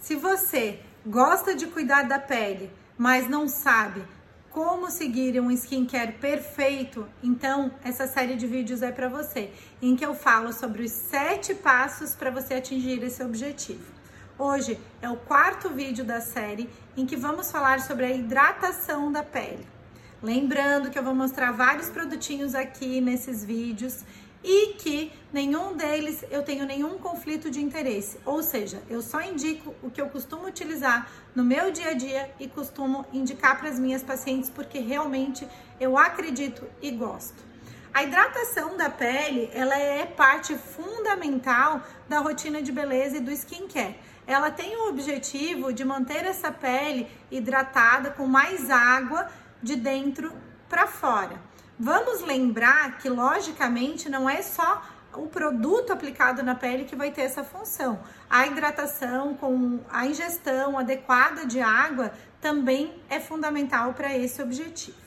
Se você gosta de cuidar da pele, mas não sabe como seguir um skincare perfeito, então essa série de vídeos é para você, em que eu falo sobre os sete passos para você atingir esse objetivo. Hoje é o quarto vídeo da série em que vamos falar sobre a hidratação da pele. Lembrando que eu vou mostrar vários produtinhos aqui nesses vídeos e que nenhum deles eu tenho nenhum conflito de interesse. Ou seja, eu só indico o que eu costumo utilizar no meu dia a dia e costumo indicar para as minhas pacientes porque realmente eu acredito e gosto. A hidratação da pele, ela é parte fundamental da rotina de beleza e do skincare. Ela tem o objetivo de manter essa pele hidratada com mais água de dentro para fora. Vamos lembrar que, logicamente, não é só o produto aplicado na pele que vai ter essa função. A hidratação com a ingestão adequada de água também é fundamental para esse objetivo.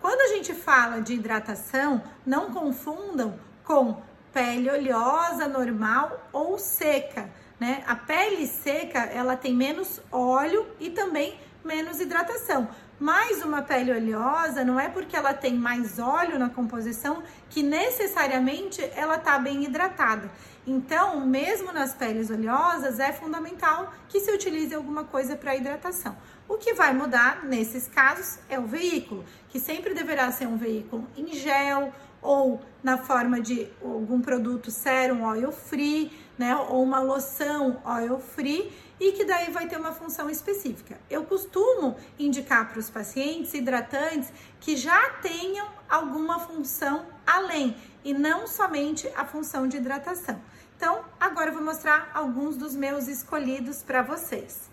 Quando a gente fala de hidratação, não confundam com pele oleosa normal ou seca, né? A pele seca, ela tem menos óleo e também menos hidratação. Mas uma pele oleosa não é porque ela tem mais óleo na composição que necessariamente ela está bem hidratada. Então, mesmo nas peles oleosas, é fundamental que se utilize alguma coisa para hidratação. O que vai mudar nesses casos é o veículo, que sempre deverá ser um veículo em gel ou na forma de algum produto serum oil free, né, ou uma loção oil free e que daí vai ter uma função específica. Eu costumo indicar para os pacientes hidratantes que já tenham alguma função além e não somente a função de hidratação. Então, agora eu vou mostrar alguns dos meus escolhidos para vocês.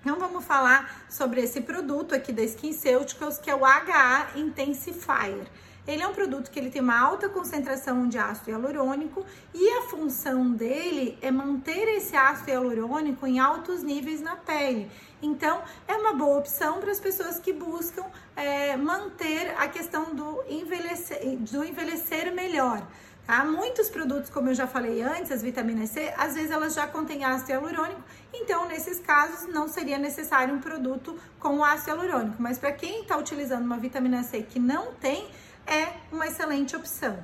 Então, vamos falar sobre esse produto aqui da SkinCeuticals, que é o HA Intensifier. Ele é um produto que ele tem uma alta concentração de ácido hialurônico e a função dele é manter esse ácido hialurônico em altos níveis na pele. Então, é uma boa opção para as pessoas que buscam é, manter a questão do envelhecer, do envelhecer melhor. Tá? Muitos produtos, como eu já falei antes, as vitaminas C, às vezes elas já contêm ácido hialurônico, então nesses casos não seria necessário um produto com ácido hialurônico. Mas para quem está utilizando uma vitamina C que não tem, é uma excelente opção.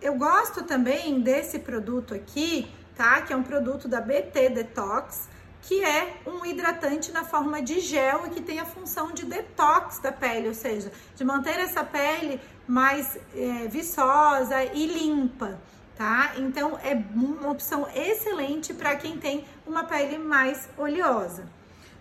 Eu gosto também desse produto aqui, tá? Que é um produto da BT Detox, que é um hidratante na forma de gel e que tem a função de detox da pele, ou seja, de manter essa pele mais é, viçosa e limpa, tá? Então é uma opção excelente para quem tem uma pele mais oleosa.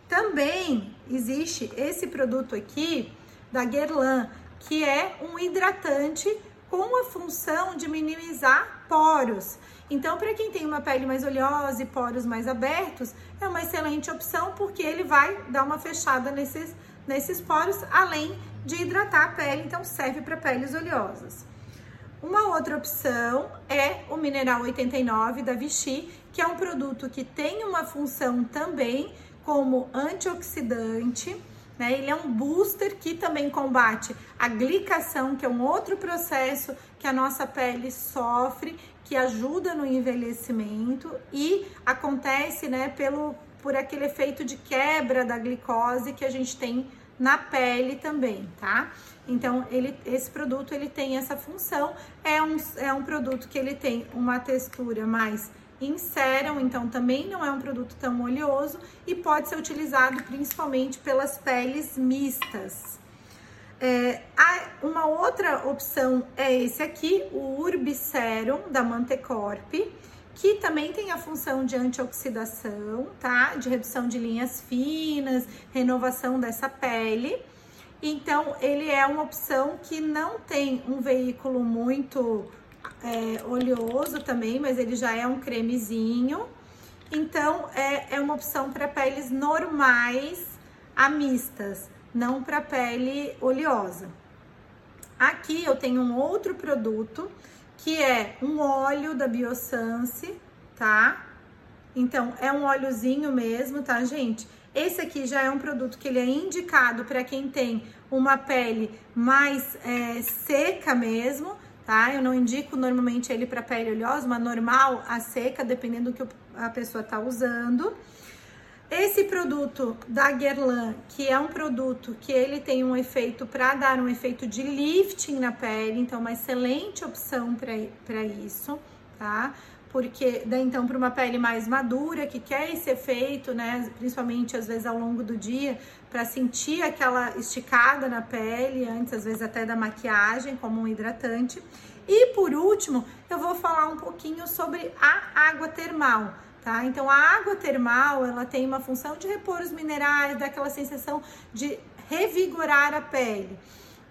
Também existe esse produto aqui da Guerlain, que é um hidratante com a função de minimizar poros. Então, para quem tem uma pele mais oleosa e poros mais abertos, é uma excelente opção porque ele vai dar uma fechada nesses, nesses poros, além de hidratar a pele, então serve para peles oleosas. Uma outra opção é o Mineral 89 da Vichy, que é um produto que tem uma função também como antioxidante né? Ele é um booster que também combate a glicação, que é um outro processo que a nossa pele sofre, que ajuda no envelhecimento e acontece, né, pelo por aquele efeito de quebra da glicose que a gente tem na pele também, tá? Então, ele, esse produto ele tem essa função, é um, é um produto que ele tem uma textura mais inseram, então também não é um produto tão oleoso e pode ser utilizado principalmente pelas peles mistas. É, uma outra opção é esse aqui, o Urbicerum da Mantecorp, que também tem a função de antioxidação, tá? De redução de linhas finas, renovação dessa pele. Então, ele é uma opção que não tem um veículo muito é, oleoso também, mas ele já é um cremezinho. Então, é, é uma opção para peles normais a mistas, não para pele oleosa. Aqui eu tenho um outro produto que é um óleo da Biossance, tá? Então, é um óleozinho mesmo, tá, gente? Esse aqui já é um produto que ele é indicado para quem tem uma pele mais é, seca mesmo, tá? Eu não indico normalmente ele para pele oleosa, mas normal a seca, dependendo do que a pessoa tá usando. Esse produto da Guerlain, que é um produto que ele tem um efeito para dar um efeito de lifting na pele, então uma excelente opção para isso, tá? Porque daí então para uma pele mais madura que quer esse efeito, né, principalmente às vezes ao longo do dia, para sentir aquela esticada na pele, antes às vezes até da maquiagem, como um hidratante. E por último, eu vou falar um pouquinho sobre a água termal tá? Então a água termal, ela tem uma função de repor os minerais, daquela sensação de revigorar a pele.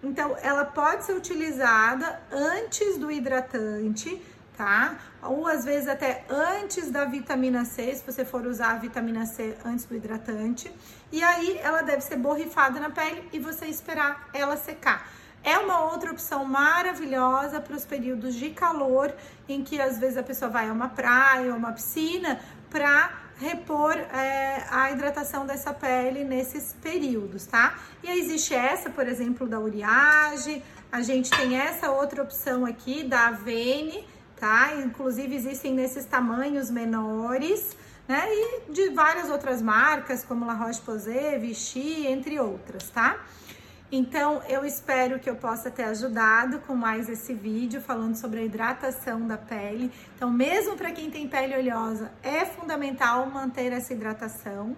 Então ela pode ser utilizada antes do hidratante, tá? Ou às vezes até antes da vitamina C, se você for usar a vitamina C antes do hidratante. E aí ela deve ser borrifada na pele e você esperar ela secar. É uma outra opção maravilhosa para os períodos de calor, em que às vezes a pessoa vai a uma praia ou uma piscina para repor é, a hidratação dessa pele nesses períodos, tá? E aí existe essa, por exemplo, da Uriage, a gente tem essa outra opção aqui da Avene, tá? Inclusive existem nesses tamanhos menores, né? E de várias outras marcas, como La Roche-Posay, Vichy, entre outras, tá? Então, eu espero que eu possa ter ajudado com mais esse vídeo falando sobre a hidratação da pele. Então, mesmo para quem tem pele oleosa, é fundamental manter essa hidratação.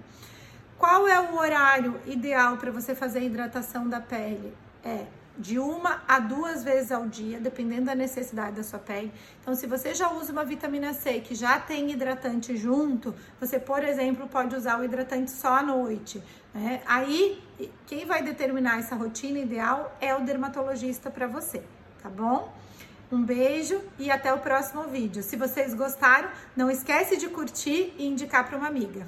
Qual é o horário ideal para você fazer a hidratação da pele? É de uma a duas vezes ao dia, dependendo da necessidade da sua pele. Então, se você já usa uma vitamina C que já tem hidratante junto, você, por exemplo, pode usar o hidratante só à noite. Né? Aí, quem vai determinar essa rotina ideal é o dermatologista para você, tá bom? Um beijo e até o próximo vídeo. Se vocês gostaram, não esquece de curtir e indicar para uma amiga.